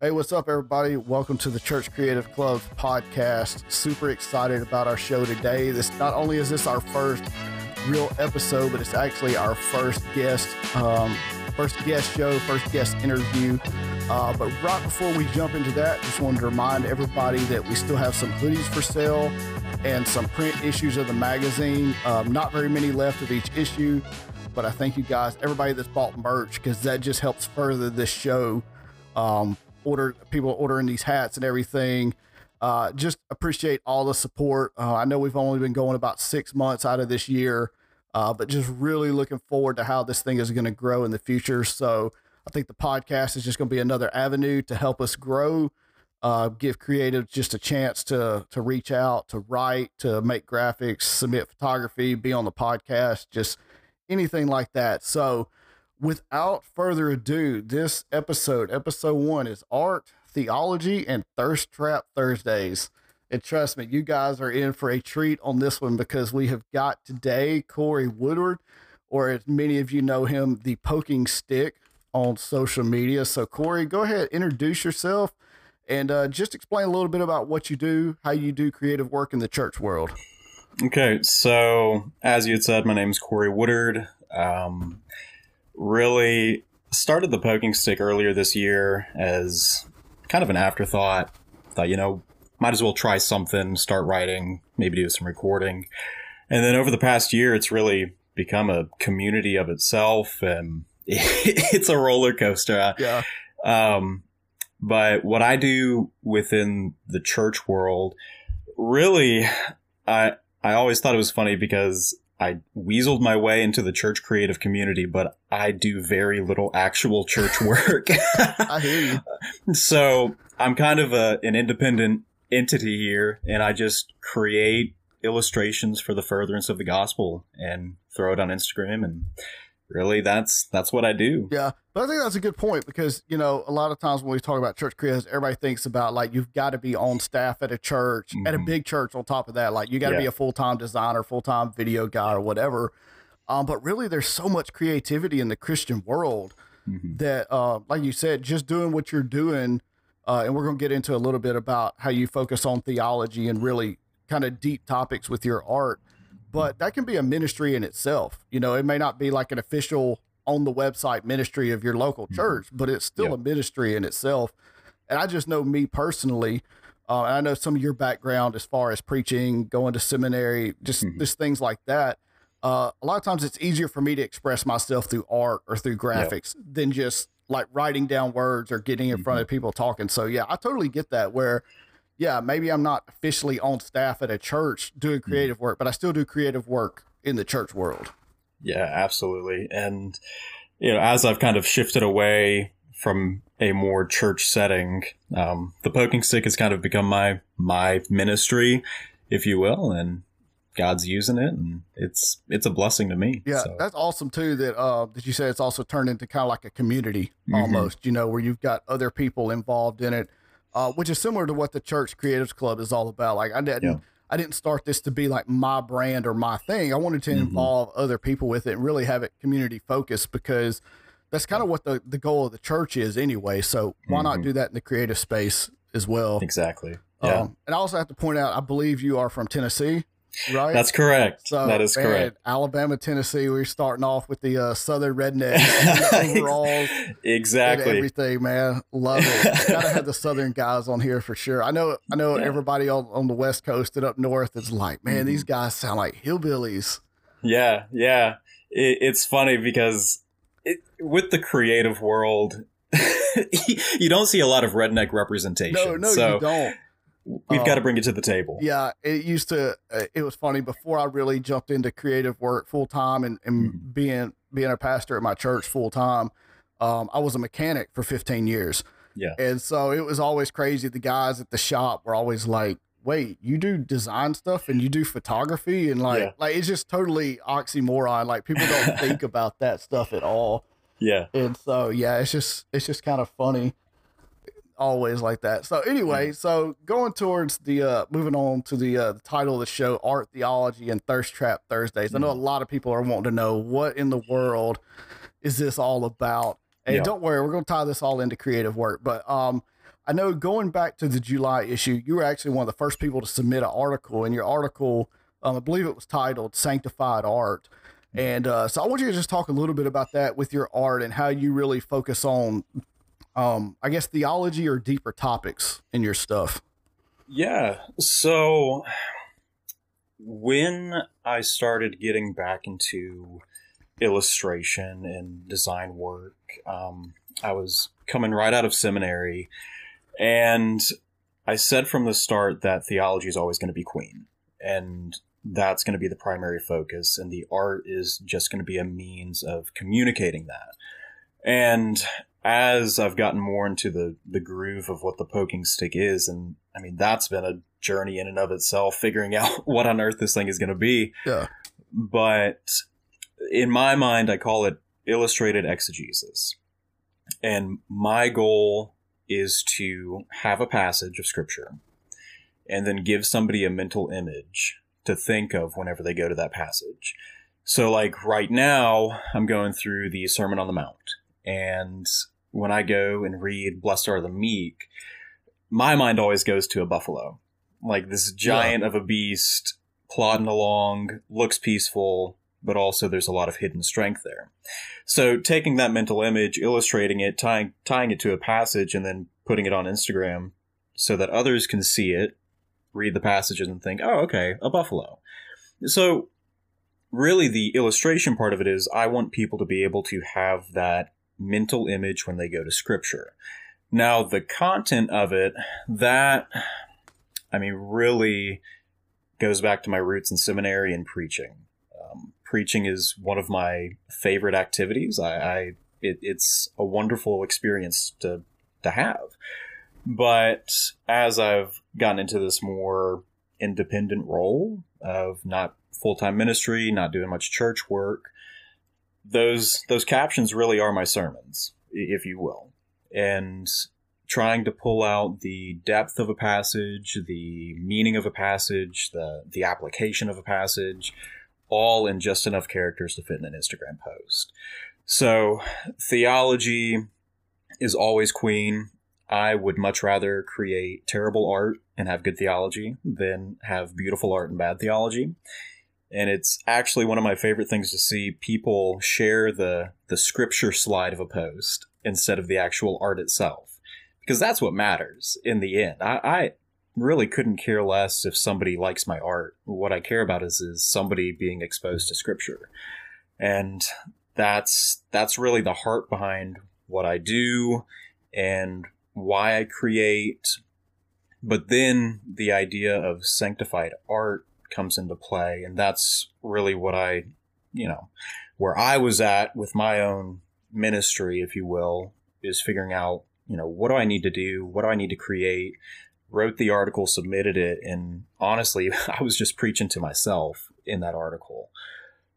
Hey, what's up, everybody? Welcome to the Church Creative Club podcast. Super excited about our show today. This not only is this our first real episode, but it's actually our first guest, um, first guest show, first guest interview. Uh, but right before we jump into that, just wanted to remind everybody that we still have some hoodies for sale and some print issues of the magazine. Um, not very many left of each issue, but I thank you guys, everybody that's bought merch, because that just helps further this show. Um, order people ordering these hats and everything. Uh, just appreciate all the support. Uh, I know we've only been going about six months out of this year, uh, but just really looking forward to how this thing is going to grow in the future. So I think the podcast is just going to be another avenue to help us grow, uh, give creative just a chance to to reach out, to write, to make graphics, submit photography, be on the podcast, just anything like that. So without further ado, this episode, episode one, is art, theology, and thirst trap Thursdays. And trust me, you guys are in for a treat on this one because we have got today Cory Woodward, or as many of you know him, the poking stick on social media. So, Cory, go ahead, introduce yourself and uh, just explain a little bit about what you do, how you do creative work in the church world. Okay, so as you had said, my name is Cory Woodard. Um, really started the poking stick earlier this year as kind of an afterthought. Thought, you know, might as well try something, start writing, maybe do some recording. And then over the past year, it's really become a community of itself and it's a roller coaster. Yeah. Um, but what I do within the church world, really, I, I always thought it was funny because I weaseled my way into the church creative community, but I do very little actual church work. I hear you. So I'm kind of a, an independent entity here, and I just create illustrations for the furtherance of the gospel and throw it on Instagram and really that's that's what I do. Yeah. But I think that's a good point because, you know, a lot of times when we talk about church creatives, everybody thinks about like you've got to be on staff at a church, mm-hmm. at a mm-hmm. big church on top of that. Like you got to yeah. be a full time designer, full time video guy or whatever. Um, but really there's so much creativity in the Christian world mm-hmm. that uh, like you said, just doing what you're doing, uh, and we're gonna get into a little bit about how you focus on theology and really kind of deep topics with your art but that can be a ministry in itself. You know, it may not be like an official on the website ministry of your local mm-hmm. church, mm-hmm. but it's still yep. a ministry in itself. And I just know me personally, uh, and I know some of your background as far as preaching, going to seminary, just mm-hmm. just things like that. Uh, a lot of times it's easier for me to express myself through art or through graphics yep. than just like writing down words or getting in mm-hmm. front of people talking. So yeah, I totally get that. Where yeah, maybe I'm not officially on staff at a church doing hmm. creative work, but I still do creative work in the church world. Yeah, absolutely. And, you know, as I've kind of shifted away from a more church setting, um, the poking stick has kind of become my, my ministry, if you will. And God's using it and it's, it's a blessing to me. Yeah. So. That's awesome too. That, uh, that you said it's also turned into kind of like a community mm-hmm. almost, you know, where you've got other people involved in it uh, which is similar to what the Church Creatives Club is all about. Like I didn't, yeah. I didn't start this to be like my brand or my thing. I wanted to mm-hmm. involve other people with it and really have it community focused because that's kind of what the, the goal of the church is anyway. So why mm-hmm. not do that in the creative space as well? Exactly. Yeah. Um, and I also have to point out, I believe you are from Tennessee right? That's correct. So, that is man, correct. Alabama, Tennessee. We're starting off with the uh, Southern redneck overalls, exactly. everything, man. Love it. Gotta have the Southern guys on here for sure. I know. I know yeah. everybody on, on the West Coast and up north is like, man, mm-hmm. these guys sound like hillbillies. Yeah, yeah. It, it's funny because it, with the creative world, you don't see a lot of redneck representation. No, no, so, you don't We've got to um, bring it to the table. Yeah, it used to. Uh, it was funny before I really jumped into creative work full time and, and mm-hmm. being being a pastor at my church full time. Um, I was a mechanic for 15 years. Yeah, and so it was always crazy. The guys at the shop were always like, "Wait, you do design stuff and you do photography and like, yeah. like it's just totally oxymoron. Like people don't think about that stuff at all." Yeah, and so yeah, it's just it's just kind of funny always like that. So anyway, so going towards the uh moving on to the uh the title of the show, Art Theology and Thirst Trap Thursdays. I know a lot of people are wanting to know what in the world is this all about. And yeah. don't worry, we're gonna tie this all into creative work. But um I know going back to the July issue, you were actually one of the first people to submit an article, and your article, um, I believe it was titled "Sanctified Art." And uh, so I want you to just talk a little bit about that with your art and how you really focus on, um, I guess, theology or deeper topics in your stuff. Yeah. So when I started getting back into illustration and design work, um, I was coming right out of seminary, and I said from the start that theology is always going to be queen, and that's going to be the primary focus, and the art is just going to be a means of communicating that. And as I've gotten more into the the groove of what the poking stick is, and I mean that's been a journey in and of itself, figuring out what on earth this thing is going to be. Yeah. But in my mind, I call it illustrated exegesis. And my goal is to have a passage of scripture and then give somebody a mental image to think of whenever they go to that passage. So, like right now, I'm going through the Sermon on the Mount. And when I go and read Blessed are the Meek, my mind always goes to a buffalo. Like this giant yeah. of a beast plodding along, looks peaceful, but also there's a lot of hidden strength there. So taking that mental image, illustrating it, tying tying it to a passage, and then putting it on Instagram so that others can see it, read the passages, and think, "Oh, okay, a buffalo." So really, the illustration part of it is I want people to be able to have that mental image when they go to Scripture. Now, the content of it, that I mean, really goes back to my roots in seminary and preaching um, preaching is one of my favorite activities. I, I it, it's a wonderful experience to to have. But as I've gotten into this more independent role of not full time ministry, not doing much church work, those those captions really are my sermons, if you will, and trying to pull out the depth of a passage, the meaning of a passage, the the application of a passage, all in just enough characters to fit in an Instagram post. So theology is always queen. I would much rather create terrible art and have good theology than have beautiful art and bad theology. And it's actually one of my favorite things to see people share the the scripture slide of a post instead of the actual art itself. Because that's what matters in the end. I, I really couldn't care less if somebody likes my art. What I care about is is somebody being exposed to scripture. And that's that's really the heart behind what I do and why I create. But then the idea of sanctified art comes into play and that's really what I, you know, where I was at with my own ministry if you will is figuring out you know what do i need to do what do i need to create wrote the article, submitted it, and honestly, I was just preaching to myself in that article.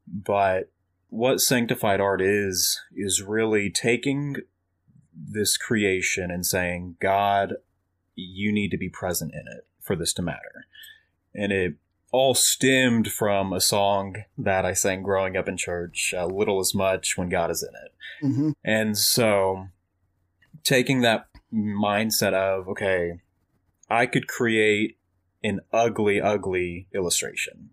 But what sanctified art is, is really taking this creation and saying, God, you need to be present in it for this to matter. And it all stemmed from a song that I sang growing up in church, uh, Little is Much When God is in It. Mm-hmm. And so taking that mindset of, okay, I could create an ugly, ugly illustration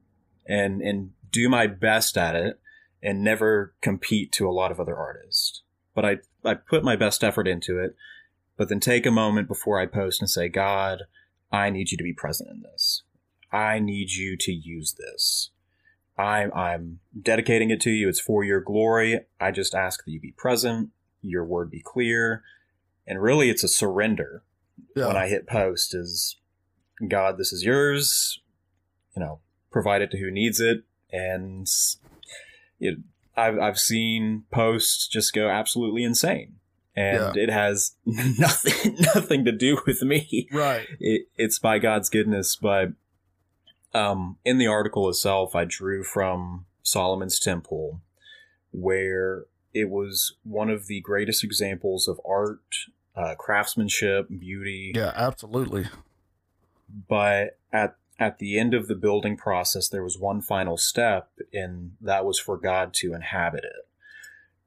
and, and do my best at it and never compete to a lot of other artists. But I, I put my best effort into it, but then take a moment before I post and say, God, I need you to be present in this. I need you to use this. I'm, I'm dedicating it to you. It's for your glory. I just ask that you be present, your word be clear. And really, it's a surrender yeah. when I hit post is God, this is yours. You know, provide it to who needs it. And it, I've, I've seen posts just go absolutely insane. And yeah. it has nothing, nothing to do with me. Right. It, it's by God's goodness. But, um, in the article itself, I drew from Solomon's temple where it was one of the greatest examples of art uh, craftsmanship, beauty. Yeah, absolutely. But at at the end of the building process, there was one final step, and that was for God to inhabit it.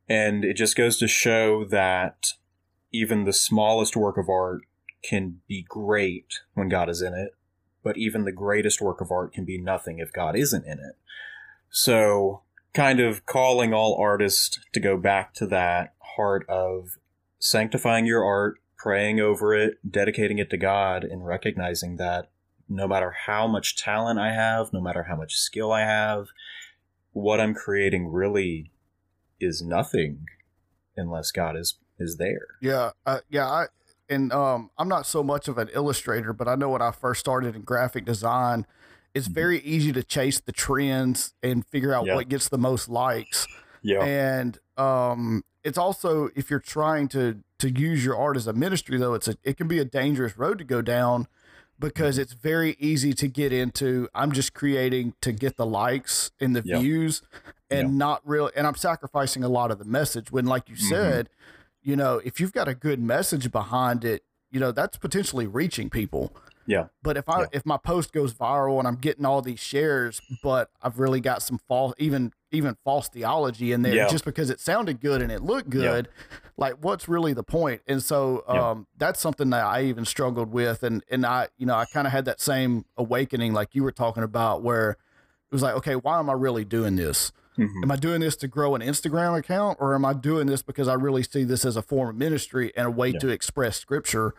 And it just goes to show that even the smallest work of art can be great when God is in it, but even the greatest work of art can be nothing if God isn't in it. So, kind of calling all artists to go back to that heart of sanctifying your art, praying over it, dedicating it to God, and recognizing that no matter how much talent I have, no matter how much skill I have, what I'm creating really is nothing unless God is is there. Yeah, uh, yeah. I and um, I'm not so much of an illustrator, but I know when I first started in graphic design, it's Mhm. very easy to chase the trends and figure out Yeah. what gets the most likes. Yeah. And um, it's also if you're trying to to use your art as a ministry, though, it's a it can be a dangerous road to go down because Mm-hmm. it's very easy to get into. I'm just creating to get the likes and the Yeah. views, and Yeah. not real. And I'm sacrificing a lot of the message. When, like you Mhm. said, you know, if you've got a good message behind it, you know, that's potentially reaching people. Yeah. But if I Yeah. if my post goes viral and I'm getting all these shares, but I've really got some false even even false theology in there Yeah. just because it sounded good and it looked good, like what's really the point? And so Yeah. um that's something that I even struggled with and and I you know, I kind of had that same awakening like you were talking about where it was like, okay, why am I really doing this? Mhm. Am I doing this to grow an Instagram account or am I doing this because I really see this as a form of ministry and a way Yeah. to express scripture?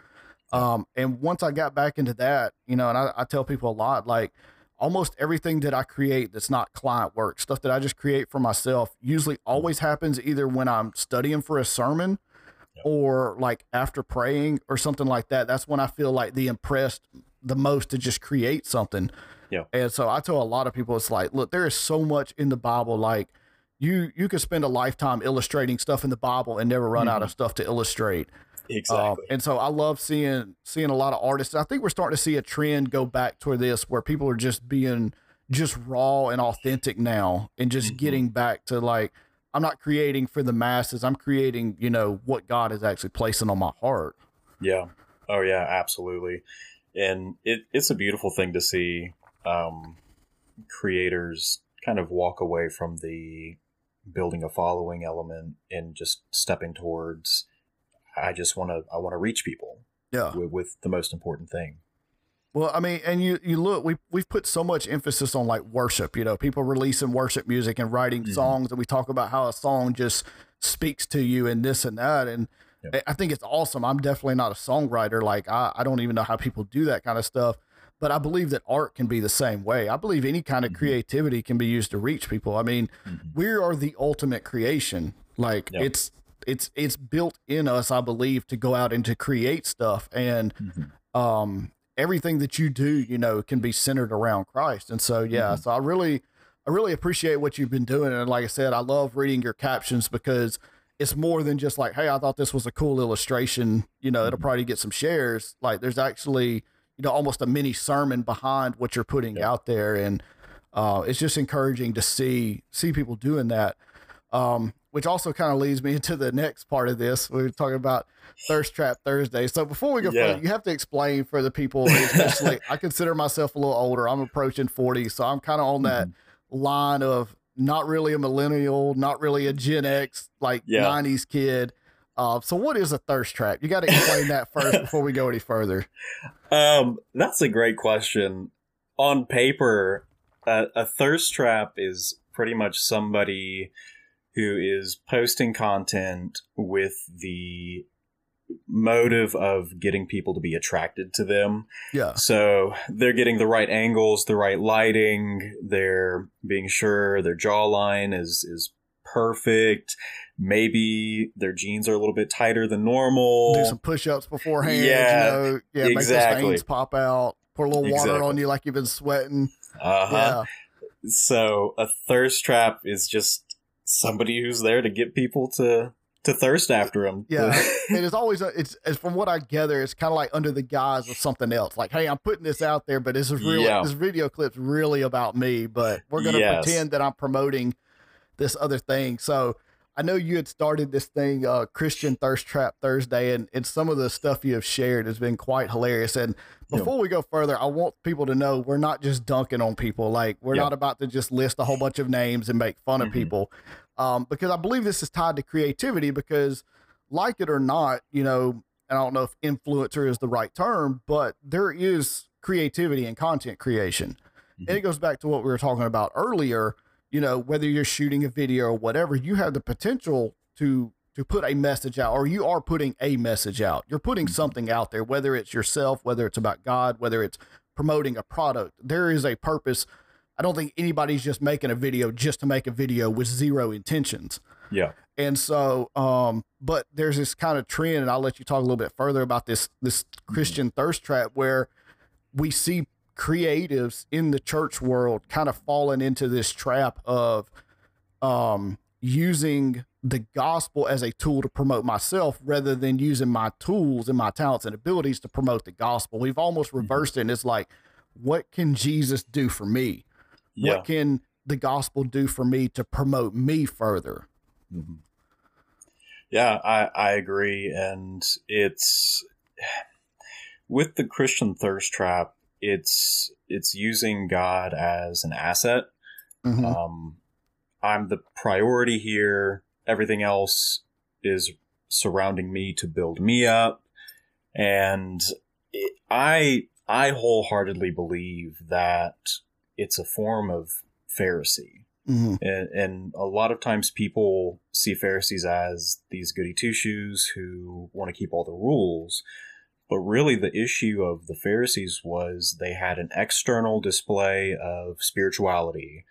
Um, and once I got back into that, you know, and I, I tell people a lot, like almost everything that I create that's not client work, stuff that I just create for myself, usually always happens either when I'm studying for a sermon Yeah. or like after praying or something like that. That's when I feel like the impressed the most to just create something. Yeah. And so I tell a lot of people, it's like, look, there is so much in the Bible. Like you, you could spend a lifetime illustrating stuff in the Bible and never run out of stuff to illustrate. Um, Exactly. and so I love seeing seeing a lot of artists. I think we're starting to see a trend go back toward this where people are just being just raw and authentic now and just Mhm. getting back to like I'm not creating for the masses. I'm creating, you know, what God is actually placing on my heart. Yeah. Oh yeah, absolutely. And it it's a beautiful thing to see um, creators kind of walk away from the building a following element and just stepping towards I just want to I want to reach people Yeah. with, with the most important thing. Well, I mean, and you you look, we we've put so much emphasis on like worship. You know, people releasing worship music and writing Mhm. songs, and we talk about how a song just speaks to you and this and that. And Yep. I- think it's awesome. I'm definitely not a songwriter. Like I, I don't even know how people do that kind of stuff. But I believe that art can be the same way. I believe any kind of Mhm. creativity can be used to reach people. I mean, Mhm. we are the ultimate creation. Like Yep. it's it's it's built in us, I believe, to go out and to create stuff. And Mhm. um everything that you do you know can be centered around christ and so yeah Mhm. so i really i really appreciate what you've been doing and like i said i love reading your captions because it's more than just like hey i thought this was a cool illustration you know it'll Mhm. probably get some shares like there's actually you know almost a mini sermon behind what you're putting Yeah. out there and uh it's just encouraging to see see people doing that um which also kind of leads me into the next part of this We are talking about thirst trap thursday so before we go Yeah. further you have to explain for the people especially i consider myself a little older i'm approaching 40 so i'm kind of on that Mm-hmm. line of not really a millennial not really a gen x like Yeah. 90s kid uh, so what is a thirst trap you got to explain that first before we go any further Um, that's a great question. On paper, a, a thirst trap is pretty much somebody who is posting content with the motive of getting people to be attracted to them. yeah So they're getting the right angles, the right lighting, they're being sure their jawline is is perfect. Maybe their jeans are a little bit tighter than normal. do some push-ups beforehand Yeah, you know yeah make exactly. those veins pop out pour a little water Exactly. on you like you've been sweating uh-huh. yeah So a thirst trap is just somebody who's there to get people to to thirst after him. Yeah. and it's always a, it's, it's from what I gather, it's kind of like under the guise of something else. Like, hey, I'm putting this out there, but this is really Yeah. this video clip's really about me. But we're gonna Yes. pretend that I'm promoting this other thing. So I know you had started this thing, uh, Christian Thirst Trap Thursday, and, and some of the stuff you have shared has been quite hilarious. And Yeah. before we go further, I want people to know we're not just dunking on people. Like we're Yeah. not about to just list a whole bunch of names and make fun of Mhm. people. Um, because I believe this is tied to creativity because like it or not, you know, and I don't know if influencer is the right term, but there is creativity and content creation. Mm-hmm. And it goes back to what we were talking about earlier. You know, whether you're shooting a video or whatever, you have the potential to to put a message out, or you are putting a message out. You're putting mm-hmm. something out there, whether it's yourself, whether it's about God, whether it's promoting a product. There is a purpose. I don't think anybody's just making a video just to make a video with zero intentions. Yeah. And so, um, but there's this kind of trend, and I'll let you talk a little bit further about this this. Christian mm-hmm. thirst trap where we see creatives in the church world kind of falling into this trap of um, using the gospel as a tool to promote myself rather than using my tools and my talents and abilities to promote the gospel. We've almost mm-hmm. reversed mm-hmm. it. And it's like, what can Jesus do for me? Yeah. What can the gospel do for me to promote me further? Mm-hmm. Yeah, I, I agree. And it's with the Christian thirst trap, it's it's using God as an asset. Mm-hmm. Um, I'm the priority here. Everything else is surrounding me to build me up, and it, I I wholeheartedly believe that it's a form of Pharisee. Mm-hmm. And, and, a lot of times people see Pharisees as these goody two shoes who want to keep all the rules. But really, the issue of the Pharisees was they had an external display of spirituality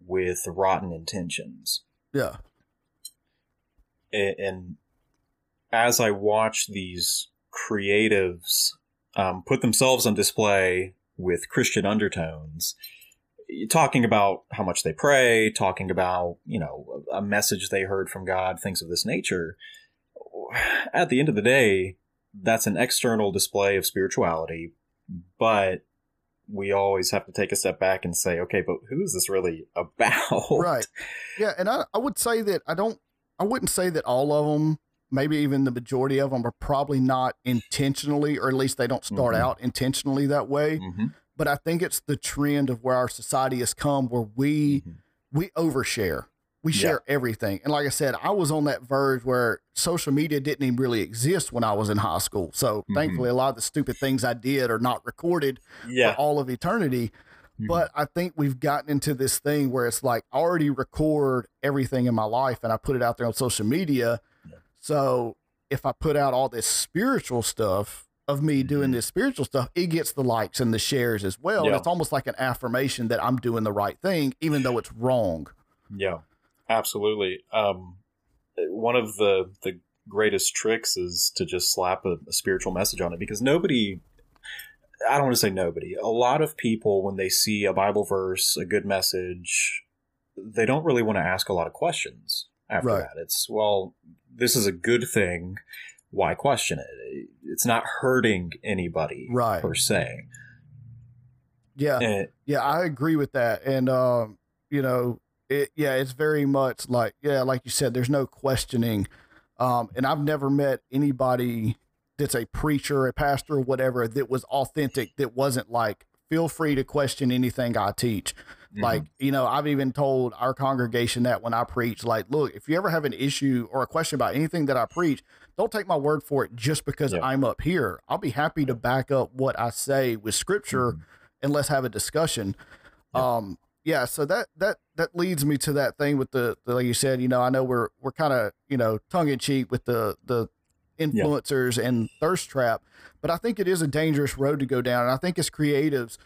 with rotten intentions. Yeah. And, and as I watch these creatives um, put themselves on display with Christian undertones, talking about how much they pray, talking about, you know, a message they heard from God, things of this nature. At the end of the day, that's an external display of spirituality, but we always have to take a step back and say, okay, but who is this really about? Right. Yeah. And I, I would say that I don't, I wouldn't say that all of them, maybe even the majority of them are probably not intentionally, or at least they don't start mm-hmm. out intentionally that way. Mm-hmm. But I think it's the trend of where our society has come where we, mm-hmm. we overshare we share yeah. everything. And like I said, I was on that verge where social media didn't even really exist when I was in high school. So mm-hmm. thankfully, a lot of the stupid things I did are not recorded yeah. for all of eternity. Mm-hmm. But I think we've gotten into this thing where it's like I already record everything in my life and I put it out there on social media. Yeah. So if I put out all this spiritual stuff of me mm-hmm. doing this spiritual stuff, it gets the likes and the shares as well. And it's almost like an affirmation that I'm doing the right thing, even though it's wrong. Yeah. Absolutely. Um, one of the the greatest tricks is to just slap a, a spiritual message on it because nobody I don't want to say nobody. A lot of people, when they see a Bible verse, a good message, they don't really want to ask a lot of questions after right. that. It's, well, this is a good thing. Why question it? It's not hurting anybody right. per se. Yeah. Yeah, I agree with that. And, um, you know, it, yeah, it's very much like, yeah, like you said, there's no questioning. Um, and I've never met anybody that's a preacher, a pastor, whatever that was authentic, that wasn't like, feel free to question anything I teach. Mm-hmm. Like, you know, I've even told our congregation that when I preach, like, look, if you ever have an issue or a question about anything that I preach, don't take my word for it just because yeah. I'm up here. I'll be happy to back up what I say with scripture mm-hmm. and let's have a discussion. Yeah. Um, yeah, so that that that leads me to that thing with the, the like you said, you know, I know we're we're kind of you know tongue in cheek with the the influencers yeah. and thirst trap, but I think it is a dangerous road to go down, and I think as creatives,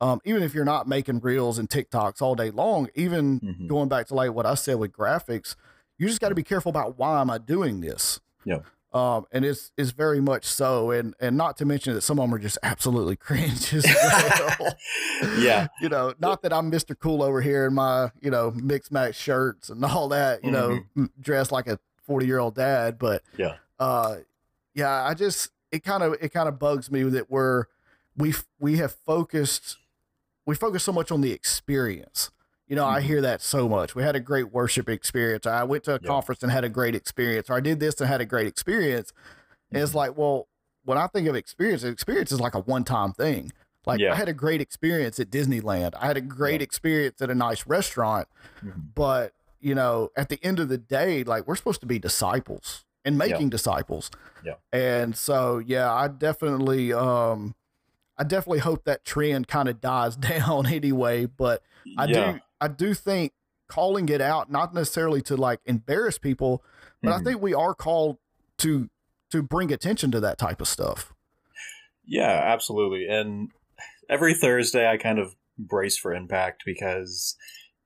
um, even if you're not making reels and TikToks all day long, even mm-hmm. going back to like what I said with graphics, you just got to be careful about why am I doing this. Yeah. Um, and it's it's very much so, and and not to mention that some of them are just absolutely cringe as well. yeah, you know, not that I'm Mr. Cool over here in my you know mixed match shirts and all that, you mm-hmm. know, dressed like a 40 year old dad, but yeah, uh, yeah, I just it kind of it kind of bugs me that we're we we have focused we focus so much on the experience you know, mm-hmm. I hear that so much. We had a great worship experience. I went to a conference and had a great experience. Or I did this and had a great experience. And it's mm-hmm. like, well, when I think of experience, experience is like a one time thing. Like yeah. I had a great experience at Disneyland. I had a great yeah. experience at a nice restaurant. Mm-hmm. But, you know, at the end of the day, like we're supposed to be disciples. and making disciples. Yeah. And so, yeah, I definitely, um, I definitely hope that trend kind of dies down anyway. But I yeah. do, I do think calling it out, not necessarily to like embarrass people, but I Mhm. think we are called to to bring attention to that type of stuff. Yeah, absolutely. And every Thursday, I kind of brace for impact because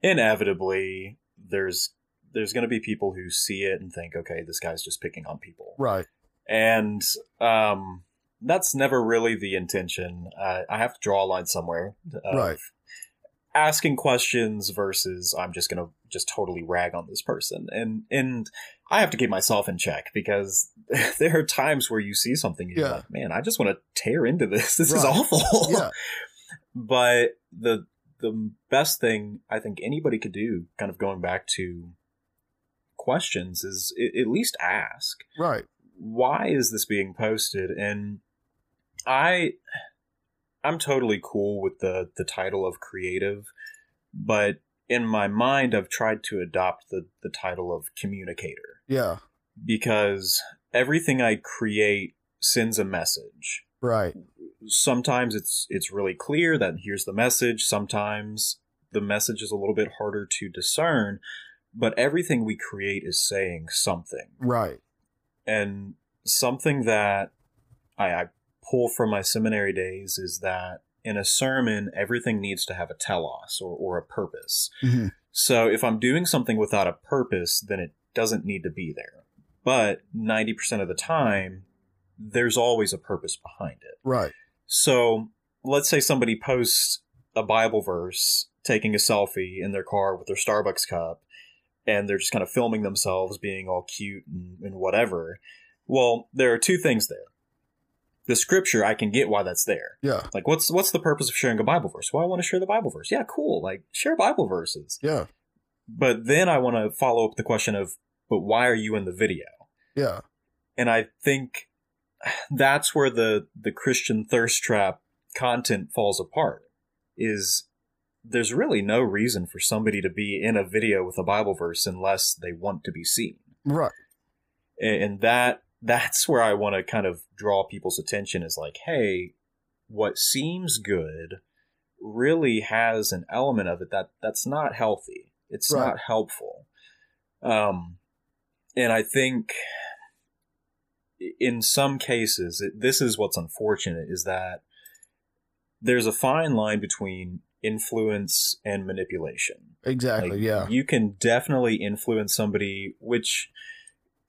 inevitably there's there's going to be people who see it and think, okay, this guy's just picking on people, Right. and um, that's never really the intention. Uh, I have to draw a line somewhere, Right. Asking questions versus I'm just going to just totally rag on this person, and and I have to keep myself in check because there are times where you see something and you're Yeah. like, man, I just want to tear into this. This is awful. Yeah. but the the best thing I think anybody could do, kind of going back to questions, is at least ask Right. why is this being posted and i i'm totally cool with the the title of creative but in my mind i've tried to adopt the the title of communicator Yeah. because everything i create sends a message Right. sometimes it's it's really clear that here's the message sometimes the message is a little bit harder to discern but everything we create is saying something Right. and something that I, I pull from my seminary days is that in a sermon, everything needs to have a telos or, or a purpose. Mhm. So if I'm doing something without a purpose, then it doesn't need to be there. But 90% of the time, there's always a purpose behind it. Right. So let's say somebody posts a Bible verse taking a selfie in their car with their Starbucks cup, and they're just kind of filming themselves being all cute and, and whatever. Well, there are two things there. The scripture, I can get why that's there. Yeah. Like, what's what's the purpose of sharing a Bible verse? Well, I want to share the Bible verse. Yeah, cool. Like, share Bible verses. Yeah. But then I want to follow up the question of, but why are you in the video? Yeah. and I think that's where the the Christian thirst trap content falls apart. Is there's really no reason for somebody to be in a video with a Bible verse unless they want to be seen, Right. and, and that that's where I want to kind of draw people's attention. Is like, hey, what seems good really has an element of it that that's not healthy. It's Right. not helpful. Um, and I think in some cases, it, this is what's unfortunate is that there's a fine line between influence and manipulation. Exactly. Like, yeah. You can definitely influence somebody, which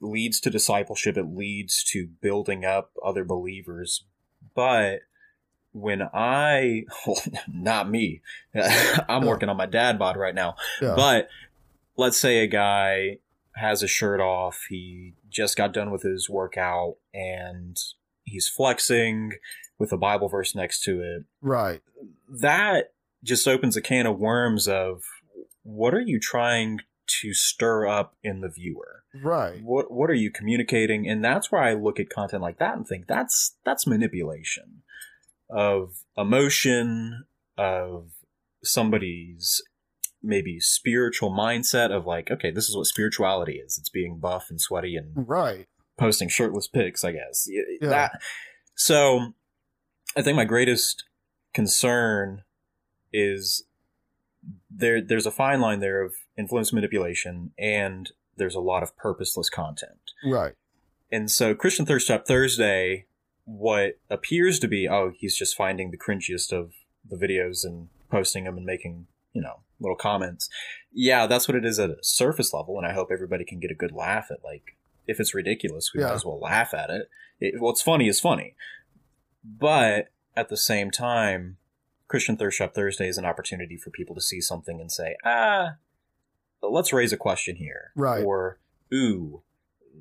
leads to discipleship. It leads to building up other believers. But when I, well, not me, I'm working on my dad bod right now. Yeah. But let's say a guy has a shirt off, he just got done with his workout, and he's flexing with a Bible verse next to it. right. That just opens a can of worms of what are you trying to stir up in the viewer? Right. What what are you communicating? And that's where I look at content like that and think that's that's manipulation of emotion of somebody's maybe spiritual mindset of like, okay, this is what spirituality is. It's being buff and sweaty and Right. posting shirtless pics, I guess. Yeah. That so I think my greatest concern is there there's a fine line there of influence manipulation and there's a lot of purposeless content. Right. And so Christian Thirst Trap Thursday, what appears to be, oh, he's just finding the cringiest of the videos and posting them and making, you know, little comments. Yeah, that's what it is at a surface level, and I hope everybody can get a good laugh at like if it's ridiculous, we Yeah. might as well laugh at it. it. What's funny is funny. But at the same time, Christian Thirst Trap Thursday is an opportunity for people to see something and say, ah, let's raise a question here. Right. Or, ooh,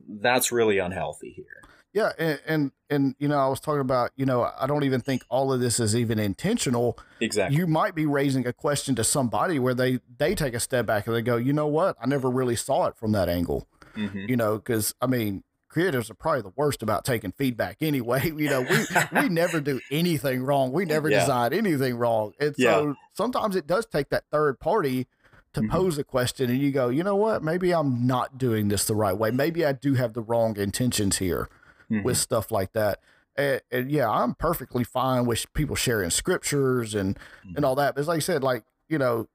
that's really unhealthy here. Yeah, and, and and you know, I was talking about, you know, I don't even think all of this is even intentional. Exactly. You might be raising a question to somebody where they they take a step back and they go, you know what, I never really saw it from that angle. Mhm. You know, because I mean, creators are probably the worst about taking feedback anyway. You know, we we never do anything wrong. We never Yeah. design anything wrong, and so sometimes it does take that third party to Mhm. pose a question and you go, you know what? Maybe I'm not doing this the right way. Maybe I do have the wrong intentions here Mhm. with stuff like that. And, and yeah, I'm perfectly fine with people sharing scriptures and Mm-hmm. and all that. But as like I said, like you know,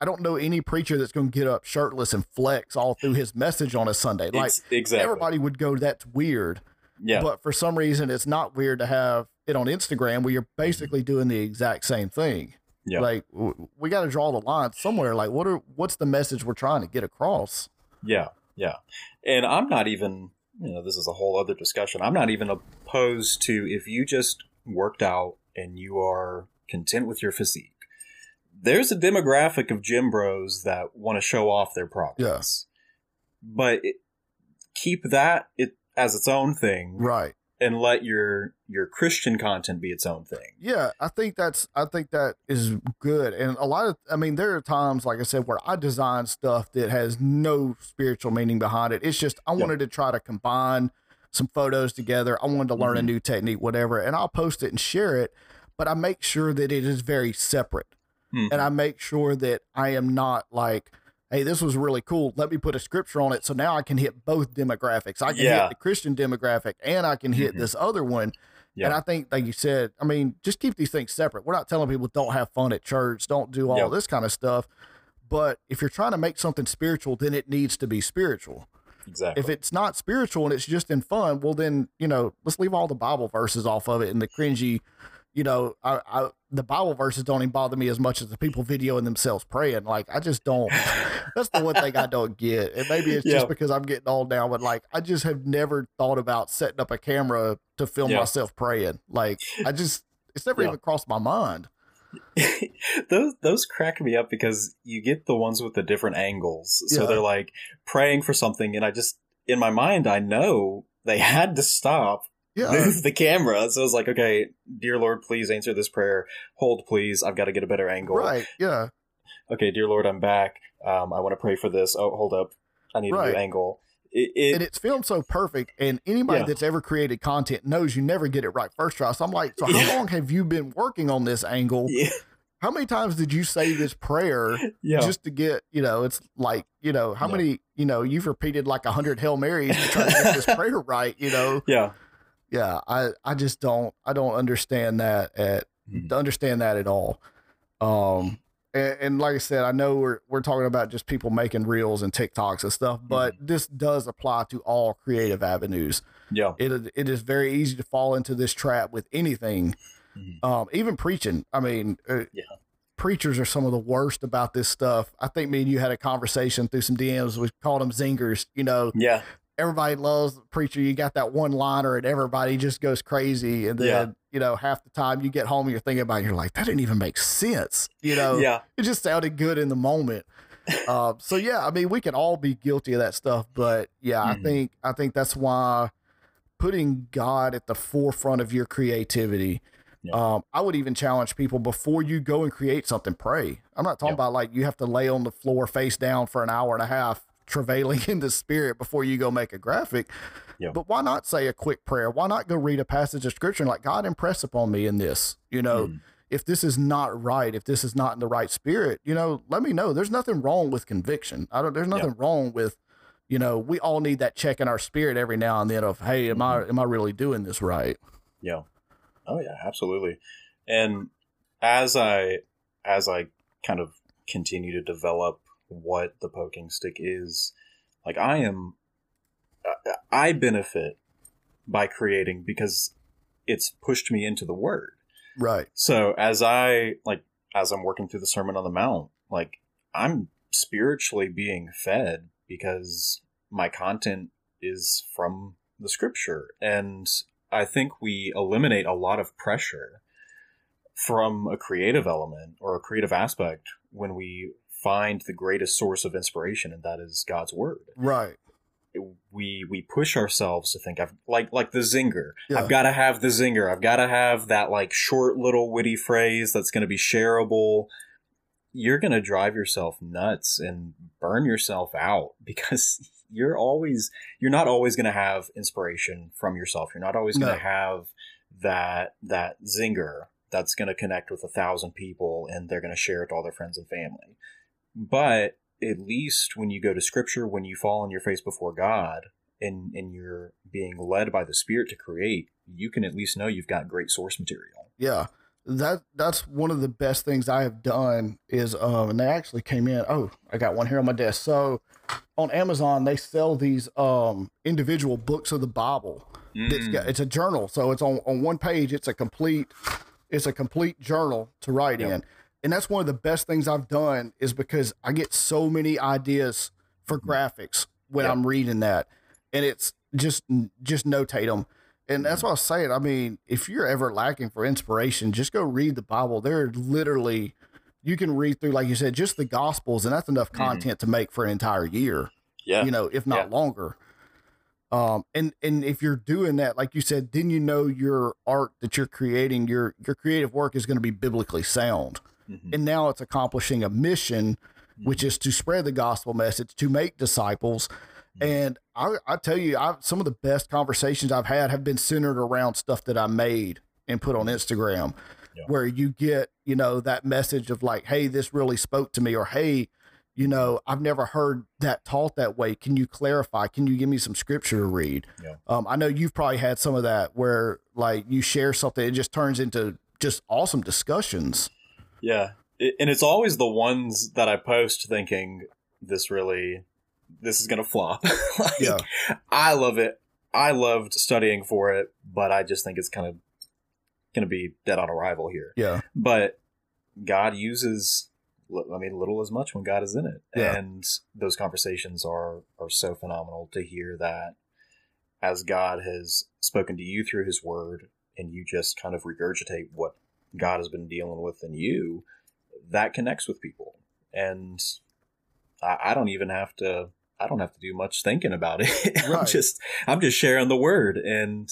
I don't know any preacher that's going to get up shirtless and flex all through his message on a Sunday. Like Ex- exactly. everybody would go, that's weird. yeah. But for some reason, it's not weird to have it on Instagram where you're basically doing the exact same thing. Yeah. Like w- we got to draw the line somewhere. Like what are what's the message we're trying to get across? Yeah, yeah. And I'm not even, you know, this is a whole other discussion. I'm not even opposed to if you just worked out and you are content with your physique. There's a demographic of gym bros that want to show off their progress. Yes. But it, keep that it as its own thing Right. And let your your Christian content be its own thing. Yeah, I think that's I think that is good. And a lot of I mean there are times like I said where I design stuff that has no spiritual meaning behind it. It's just I wanted to try to combine some photos together. I wanted to learn a Mhm. new technique whatever and I'll post it and share it, but I make sure that it is very separate. Mhm. And I make sure that I am not like Hey, this was really cool. Let me put a scripture on it so now I can hit both demographics. I can Yeah. hit the Christian demographic and I can hit Mhm. this other one. Yeah. And I think, like you said, I mean, just keep these things separate. We're not telling people don't have fun at church, don't do all Yeah. this kind of stuff. But if you're trying to make something spiritual, then it needs to be spiritual. exactly. If it's not spiritual and it's just in fun, well, then, you know, let's leave all the Bible verses off of it and the cringy, you know, I, I, the Bible verses don't even bother me as much as the people videoing themselves praying. Like, I just don't, that's the one thing I don't get. And maybe it's Yeah. just because I'm getting old now, but like, I just have never thought about setting up a camera to film Yeah. myself praying. Like, I just, it's never Yeah. even crossed my mind. those those crack me up because you get the ones with the different angles. So they're like praying for something, and I just in my mind I know they had to stop, Yeah. the camera. So it's like, okay, dear Lord, please answer this prayer. Hold, please. I've got to get a better angle. Right. Yeah. Okay, dear Lord, I'm back. Um, I want to pray for this. Oh, hold up, I need a new angle. It, it, and it's filmed so perfect. And anybody Yeah. that's ever created content knows you never get it right first try. So I'm like, so how Yeah. long have you been working on this angle? yeah, How many times did you say this prayer yeah, just to get, you know, it's like, you know, how many, you know, you've repeated like a hundred Hail Marys to try to get this prayer right, you know? yeah. Yeah. I, I just don't, I don't understand that at, Mhm. understand that at all. Um, and, and like I said, I know we're we're talking about just people making reels and TikToks and stuff, but this does apply to all creative avenues. yeah. It it is very easy to fall into this trap with anything, Mhm. um, even preaching. I mean, uh, Yeah. preachers are some of the worst about this stuff. I think me and you had a conversation through some DMs. We called them zingers. You know, Yeah, everybody loves the preacher. You got that one liner, and everybody just goes crazy. And then Yeah. you know, half the time you get home, and you're thinking about, it, you're like, that didn't even make sense. You know, yeah, it just sounded good in the moment. uh, so yeah, I mean, we can all be guilty of that stuff, but yeah, I Mhm. think I think that's why putting God at the forefront of your creativity. Yeah. Um, I would even challenge people before you go and create something, pray. I'm not talking Yeah. about like you have to lay on the floor face down for an hour and a half, travailing in the spirit before you go make a graphic. Yeah. But why not say a quick prayer? Why not go read a passage of scripture and like God impress upon me in this? You know, Mhm. if this is not right, if this is not in the right spirit, you know, let me know. There's nothing wrong with conviction. I don't. There's Yeah. nothing wrong with, you know, we all need that check in our spirit every now and then of, hey, am I am I really doing this right? Yeah. Oh yeah, absolutely. And as I as I kind of continue to develop what the poking stick is, like I am I- benefit by creating because it's pushed me into the word. Right. So as I like as I'm working through the Sermon on the Mount, like I'm spiritually being fed because my content is from the scripture. And I think we eliminate a lot of pressure from a creative element or a creative aspect when we find the greatest source of inspiration, and that is God's word Right. we we push ourselves to think I've like like the zinger. Yeah. I've got to have the zinger. I've got to have that like short little witty phrase that's going to be shareable. You're going to drive yourself nuts and burn yourself out because you're always you're not always going to have inspiration from yourself. You're not always going No. to have that that zinger that's going to connect with a thousand people and they're going to share it to all their friends and family. But at least when you go to scripture, when you fall on your face before God and, and you're being led by the Spirit to create, you can at least know you've got great source material. Yeah. That that's one of the best things I have done is um and they actually came in. Oh, I got one here on my desk. So on Amazon they sell these um individual books of the Bible. It's got, it's a journal. So it's on on one page it's a complete it's a complete journal to write Yep. in. And that's one of the best things I've done is because I get so many ideas for graphics when. I'm reading that. And it's just just notate them. And that's what I was saying. I mean, if you're ever lacking for inspiration, just go read the Bible. There are literally you can read through, like you said, just the gospels, and that's enough Mhm. content to make for an entire year Yeah. you know, if not Yeah. longer. Um, and and if you're doing that, like you said, then you know your art that you're creating, your your creative work is going to be biblically sound. Mhm. And now it's accomplishing a mission, which is to spread the gospel message, to make disciples. And I, I tell you, I, some of the best conversations I've had have been centered around stuff that I made and put on Instagram, Yeah. where you get, you know, that message of like, hey, this really spoke to me, or hey, you know, I've never heard that taught that way. Can you clarify? Can you give me some scripture to read? Yeah. Um, I know you've probably had some of that where like you share something, it just turns into just awesome discussions. Yeah. And it's always the ones that I post thinking this really this is going to flop. like, Yeah. I love it. I loved studying for it, but I just think it's kind of going to be dead on arrival here. Yeah. But God uses I mean little is much when God is in it. Yeah. And those conversations are are so phenomenal to hear that as God has spoken to you through his word and you just kind of regurgitate what God has been dealing with in you, that connects with people. And I, I don't even have to I don't have to do much thinking about it. I'm Right. just I'm just sharing the word and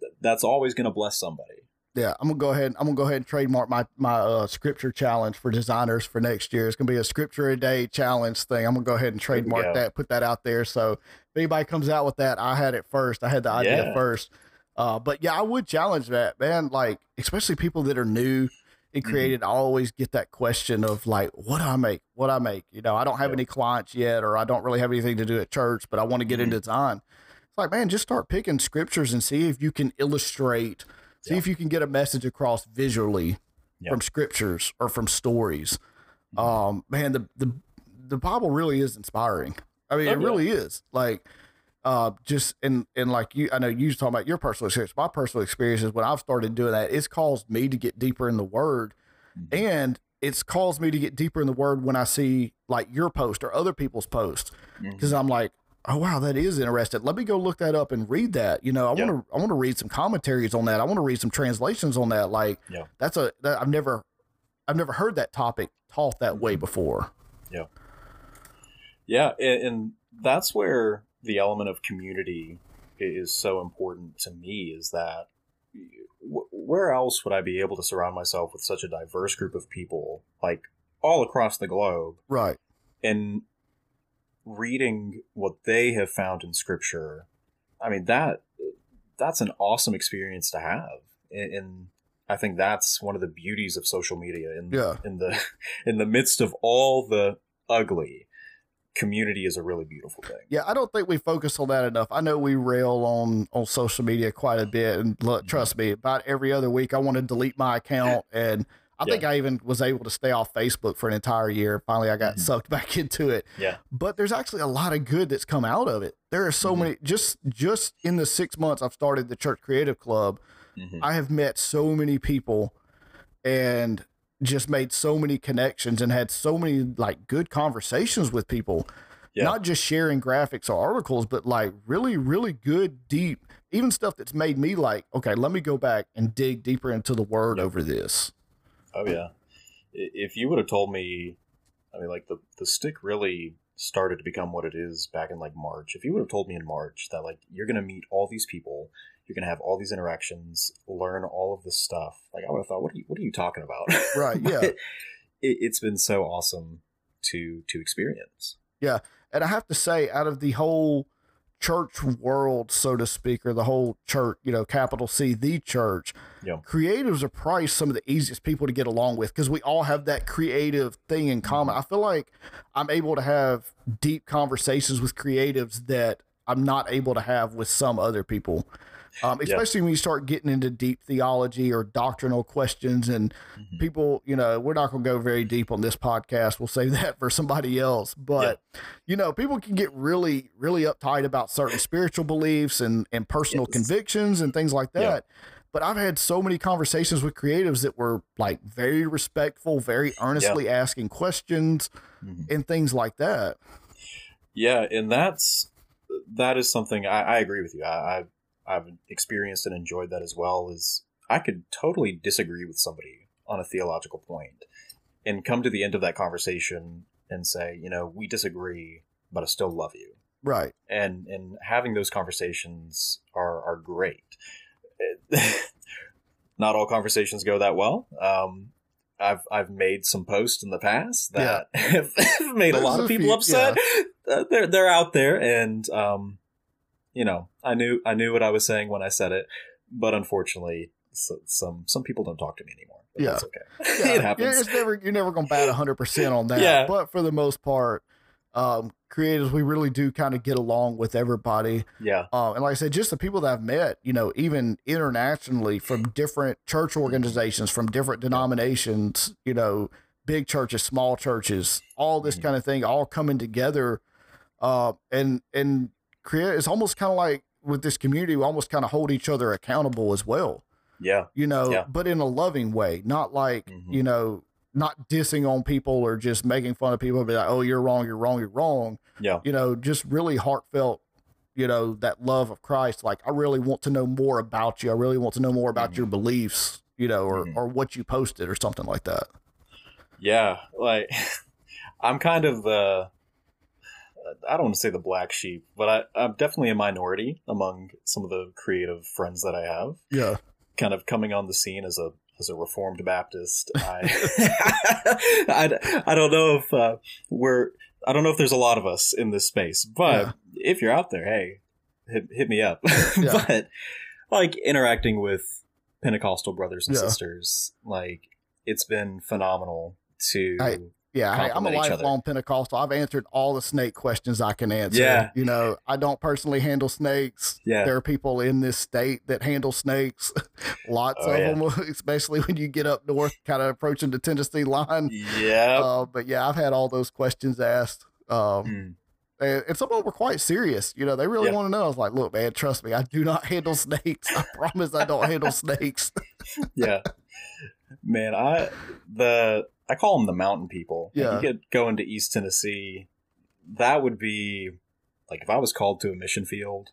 th- that's always going to bless somebody. Yeah, I'm gonna go ahead. I'm gonna go ahead and trademark my my uh, scripture challenge for designers for next year. It's gonna be a scripture a day challenge thing. I'm gonna go ahead and trademark that, put that out there. So if anybody comes out with that, I had it first. I had the idea Yeah. first. Uh, but yeah, I would challenge that, man. Like especially people that are new and Mm-hmm. created, I always get that question of like, what do I make? What I make? You know, I don't have Yep. any clients yet, or I don't really have anything to do at church, but I want to get Mhm. into design. It's like, man, just start picking scriptures and see if you can illustrate See Yeah. if you can get a message across visually Yeah. from scriptures or from stories. Mhm. Um, man, the the the Bible really is inspiring. I mean, Oh, it yeah. really is. Like, uh, just and and like you, I know you was talking about your personal experience. My personal experience is when I've started doing that, it's caused me to get deeper in the Word, Mhm. and it's caused me to get deeper in the Word when I see like your post or other people's posts because I'm like, oh wow, that is interesting. Let me go look that up and read that. You know, I Yeah. want to I want to read some commentaries on that. I want to read some translations on that. Like, Yeah. that's a that I've never I've never heard that topic taught that way before. Yeah, and, and that's where the element of community is so important to me. Is that where else would I be able to surround myself with such a diverse group of people, like all across the globe, Right. and reading what they have found in Scripture? I mean that that's an awesome experience to have, and, I think that's one of the beauties of social media. In Yeah. in the in the midst of all the ugly, community is a really beautiful thing. Yeah, I don't think we focus on that enough. I know we rail on on social media quite a bit, and look, Mm-hmm. trust me, about every other week I want to delete my account, and I think I even was able to stay off Facebook for an entire year. Finally, I got Mhm. sucked back into it. Yeah. but there's actually a lot of good that's come out of it. There are so Mhm. many. Just just in the six months I've started the Church Creatives Club, Mhm. I have met so many people, and just made so many connections and had so many like good conversations with people Yeah. not just sharing graphics or articles, but like really, really good, deep, even stuff that's made me like, okay, let me go back and dig deeper into the word Yep. over this. Oh yeah. If you would have told me, I mean, like the the stick really started to become what it is back in like March. If you would have told me in March that like you're gonna meet all these people, you're gonna have all these interactions, learn all of this stuff, like I would have thought, what are you what are you talking about? Right, yeah. It, it's been so awesome to to experience. Yeah, and I have to say, out of the whole church world, so to speak, or the whole church, you know, capital C, the church, Yeah. creatives are probably some of the easiest people to get along with because we all have that creative thing in common. Mm-hmm. I feel like I'm able to have deep conversations with creatives that I'm not able to have with some other people. Um, especially when you start getting into deep theology or doctrinal questions, and Mhm. people, you know, we're not going to go very deep on this podcast. We'll save that for somebody else. But you know, people can get really, really uptight about certain spiritual beliefs and and personal Yes. convictions and things like that. But I've had so many conversations with creatives that were like very respectful, very earnestly asking questions Mhm. and things like that. Yeah, and that's that is something I, I agree with you. I, I, I've experienced and enjoyed that as well. Is I could totally disagree with somebody on a theological point and come to the end of that conversation and say, you know, we disagree, but I still love you. Right. And and having those conversations are are great. Not all conversations go that well. Um, I've I've made some posts in the past that have made a lot of people few- upset. Uh, they're they're out there, and um, you know, I knew I knew what I was saying when I said it, but unfortunately, so, some some people don't talk to me anymore. But Yeah. that's okay. Yeah, it happens. It's never you're never gonna bat hundred percent on that. Yeah. But for the most part, um, creatives we really do kind of get along with everybody. yeah, Um, and like I said, just the people that I've met, you know, even internationally from different church organizations, from different denominations, you know, big churches, small churches, all this Mhm. kind of thing, all coming together. Uh, and and create. It's almost kind of like with this community, we almost kind of hold each other accountable as well yeah, you know, Yeah. but in a loving way, not like, Mhm. you know, not dissing on people or just making fun of people, be like, oh, you're wrong, you're wrong, you're wrong. yeah, You know, just really heartfelt, you know, that love of Christ. Like, I really want to know more about you. I really want to know more about Mhm. your beliefs, you know, or, Mhm. or what you posted or something like that. yeah. Like I'm kind of the I don't want to say the black sheep, but I, I'm definitely a minority among some of the creative friends that I have. Yeah. kind of coming on the scene as a as a reformed Baptist. I I, I don't know if uh, we're I don't know if there's a lot of us in this space, but Yeah. if you're out there, hey, hit, hit me up. Yeah. but like interacting with Pentecostal brothers and Yeah. sisters, like it's been phenomenal to I- Yeah, hey, I'm a Compliment each other. lifelong Pentecostal. I've answered all the snake questions I can answer. Yeah. You know, I don't personally handle snakes. Yeah. There are people in this state that handle snakes. Lots Oh, of yeah. them, especially when you get up north, kind of approaching the Tennessee line. yeah. Uh, but yeah, I've had all those questions asked. Um, Mm. and, and some of them were quite serious. You know, they really Yeah. want to know. I was like, look, man, trust me, I do not handle snakes. I promise I don't handle snakes. yeah man i the i call them the mountain people Like, Yeah. you could go into east tennessee that would be like if i was called to a mission field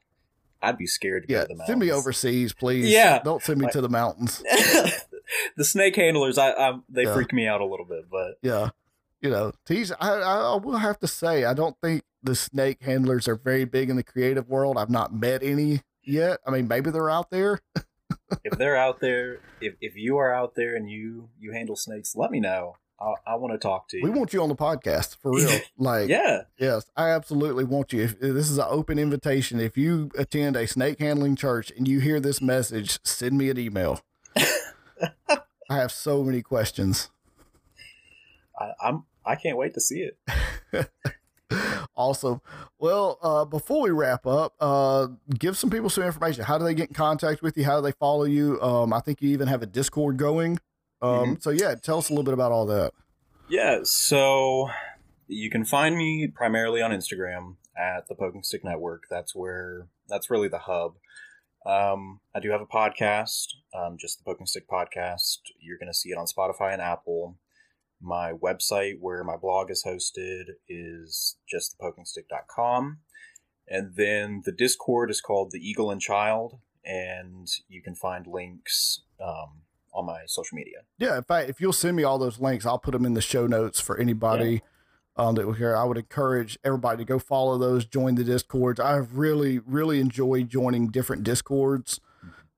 i'd be scared to go Yeah, to the mountains send me overseas, please. Yeah. Don't send me Like- to the mountains. the snake handlers i, I they Yeah. freak me out a little bit but Yeah. You know, tease, I I will have to say, I don't think the snake handlers are very big in the creative world. I've not met any yet. I mean, maybe they're out there. if they're out there if, if you are out there and you you handle snakes let me know i, I want to talk to you We want you on the podcast for real. Like, yeah yes, I absolutely want you. If, if this is an open invitation. If you attend a snake handling church and you hear this message, send me an email. I have so many questions. I, i'm i can't wait to see it Awesome. Well, uh, before we wrap up, uh, give some people some information. How do they get in contact with you? How do they follow you? Um, I think you even have a Discord going. Um, So yeah, tell us a little bit about all that. Yeah, so you can find me primarily on Instagram at the Poking Stick Network. That's where that's really the hub. Um, I do have a podcast, um, just the Poking Stick Podcast. You're going to see it on Spotify and Apple. My website, where my blog is hosted, is justthepokingstick.com. And then the Discord is called The Eagle and Child, and you can find links um, on my social media. Yeah, in fact, if you'll send me all those links, I'll put them in the show notes for anybody um, that will hear. I would encourage everybody to go follow those, join the discords. I've really, really enjoyed joining different discords,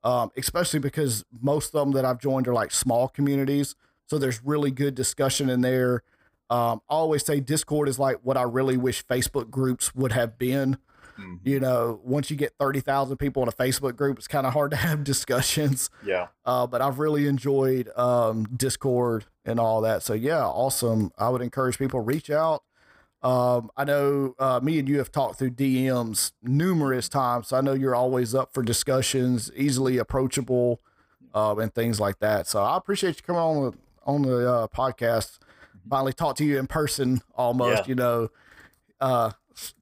um, especially because most of them that I've joined are like small communities. So there's really good discussion in there. Um, I always say Discord is like what I really wish Facebook groups would have been. Mhm. you know, once you get 30,000 people in a Facebook group, it's kind of hard to have discussions. Yeah. Uh, but I've really enjoyed um, Discord and all that. So, yeah, awesome. I would encourage people reach out. Um, I know uh, me and you have talked through DMs numerous times. So I know you're always up for discussions, easily approachable, uh, and things like that. So I appreciate you coming on on the uh, podcast. Finally, talk to you in person, almost. Yeah. You know, uh,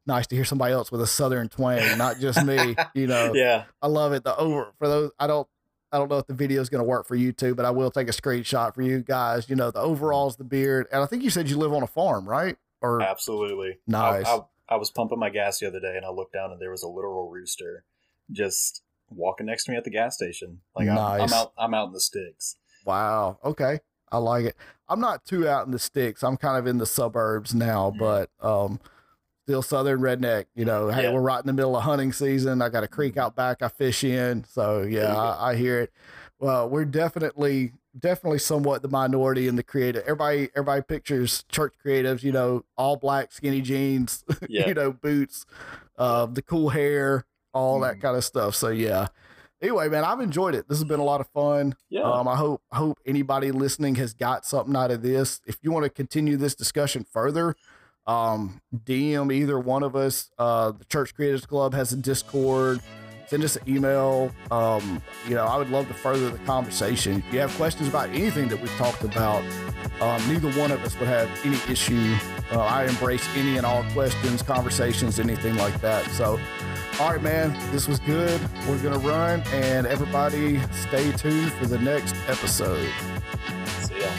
nice to hear somebody else with a southern twang, not just me. You know, Yeah. I love it. The over for those I don't I don't know if the video is going to work for you too, but I will take a screenshot for you guys. You know, the overalls, the beard, and I think you said you live on a farm, right? Or Absolutely. Nice. I, I, I was pumping my gas the other day and I looked down and there was a literal rooster just walking next to me at the gas station. Like I'm, I'm out I'm out in the sticks. wow, okay, I like it. I'm not too out in the sticks. I'm kind of in the suburbs now, Mhm. but um, still southern redneck. You know, hey, Yeah. Mm-hmm. we're right in the middle of hunting season. I got a creek out back I fish in, so yeah. I, I hear it. Well, we're definitely definitely somewhat the minority in the creative. Everybody everybody pictures church creatives, you know, all black, skinny jeans, Yeah. you know, boots, uh, the cool hair, all that Mhm. kind of stuff. So yeah. Anyway, man, I've enjoyed it. This has been a lot of fun. Yeah. Um, I hope hope anybody listening has got something out of this. If you want to continue this discussion further, um, DM either one of us. Uh, the Church Creatives Club has a Discord. Send us an email. Um, you know, I would love to further the conversation. If you have questions about anything that we've talked about, um, neither one of us would have any issue. Uh, I embrace any and all questions, conversations, anything like that. So, all right, man, this was good. We're going to run, and everybody stay tuned for the next episode. So yeah.